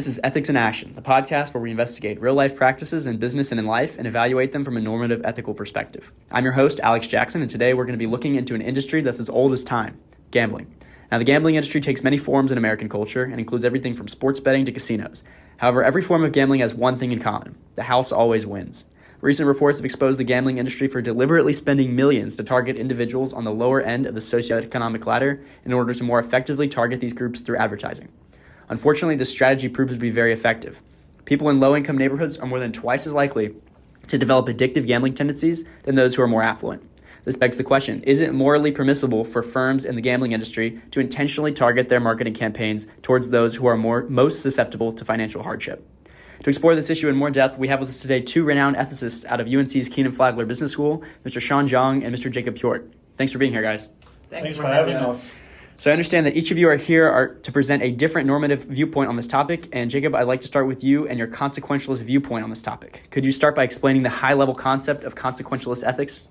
This is Ethics in Action, the podcast where we investigate real life practices in business and in life and evaluate them from a normative ethical perspective. I'm your host, Alex Jackson, and today we're going to be looking into an industry that's as old as time gambling. Now, the gambling industry takes many forms in American culture and includes everything from sports betting to casinos. However, every form of gambling has one thing in common the house always wins. Recent reports have exposed the gambling industry for deliberately spending millions to target individuals on the lower end of the socioeconomic ladder in order to more effectively target these groups through advertising. Unfortunately, this strategy proves to be very effective. People in low income neighborhoods are more than twice as likely to develop addictive gambling tendencies than those who are more affluent. This begs the question Is it morally permissible for firms in the gambling industry to intentionally target their marketing campaigns towards those who are more, most susceptible to financial hardship? To explore this issue in more depth, we have with us today two renowned ethicists out of UNC's Kenan Flagler Business School, Mr. Shaun Xiong and Mr. Jacob Hjort. Thanks for being here, guys. Thanks, Thanks for, for having us. us. So I understand that each of you are here are to present a different normative viewpoint on this topic. And Jacob, I'd like to start with you and your consequentialist viewpoint on this topic. Could you start by explaining the high level concept of consequentialist ethics?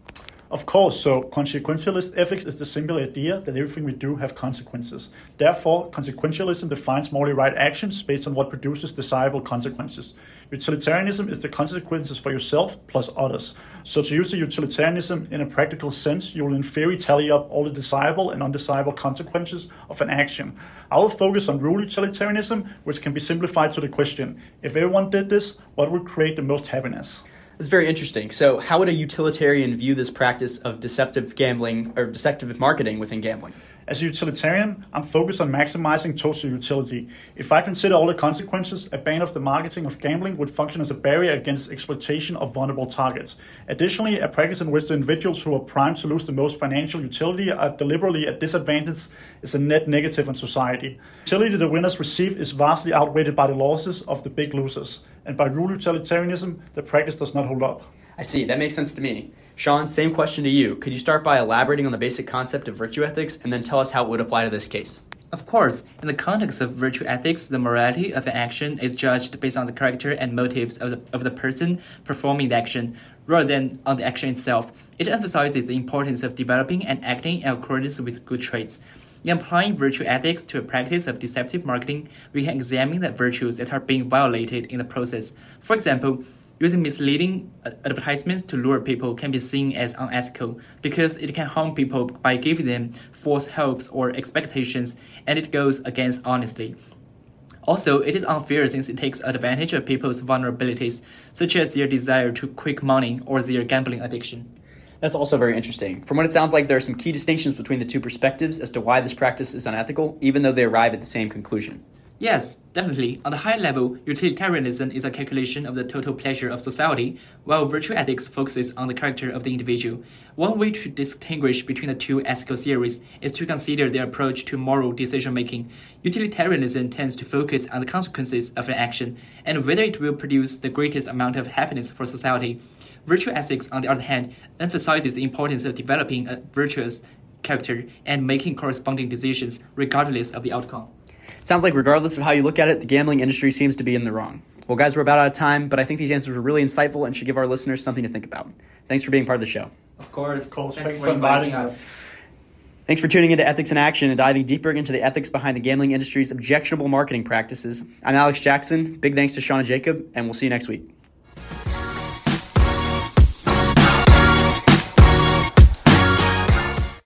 Of course, so consequentialist ethics is the simple idea that everything we do have consequences. Therefore, consequentialism defines morally right actions based on what produces desirable consequences. Utilitarianism is the consequences for yourself plus others. So to use the utilitarianism in a practical sense, you will in theory tally up all the desirable and undesirable consequences of an action. I will focus on rule utilitarianism, which can be simplified to the question, if everyone did this, what would create the most happiness? That's very interesting. So, how would a utilitarian view this practice of deceptive gambling or deceptive marketing within gambling? As a utilitarian, I'm focused on maximizing total utility. If I consider all the consequences, a ban of the marketing of gambling would function as a barrier against exploitation of vulnerable targets. Additionally, a practice in which the individuals who are primed to lose the most financial utility are deliberately at disadvantage is a net negative on society. Utility the winners receive is vastly outweighed by the losses of the big losers and by rule utilitarianism, the practice does not hold up. I see. That makes sense to me. Shaun, same question to you. Could you start by elaborating on the basic concept of virtue ethics and then tell us how it would apply to this case? Of course, in the context of virtue ethics, the morality of an action is judged based on the character and motives of the, of the person performing the action, rather than on the action itself. It emphasizes the importance of developing and acting in accordance with good traits. In applying virtue ethics to a practice of deceptive marketing, we can examine the virtues that are being violated in the process. For example, using misleading uh, advertisements to lure people can be seen as unethical because it can harm people by giving them false hopes or expectations and it goes against honesty. Also, it is unfair since it takes advantage of people's vulnerabilities, such as their desire to quick money or their gambling addiction. That's also very interesting. From what it sounds like, there are some key distinctions between the two perspectives as to why this practice is unethical, even though they arrive at the same conclusion. Yes, definitely. On the high level, utilitarianism is a calculation of the total pleasure of society, while virtue ethics focuses on the character of the individual. One way to distinguish between the two ethical theories is to consider their approach to moral decision making. Utilitarianism tends to focus on the consequences of an action and whether it will produce the greatest amount of happiness for society. Virtue ethics, on the other hand, emphasizes the importance of developing a virtuous character and making corresponding decisions regardless of the outcome. Sounds like, regardless of how you look at it, the gambling industry seems to be in the wrong. Well, guys, we're about out of time, but I think these answers were really insightful and should give our listeners something to think about. Thanks for being part of the show. Of course. Of course. Thanks, Thanks for inviting us. Thanks for tuning into Ethics in Action and diving deeper into the ethics behind the gambling industry's objectionable marketing practices. I'm Alex Jackson. Big thanks to Shaun and Jacob, and we'll see you next week.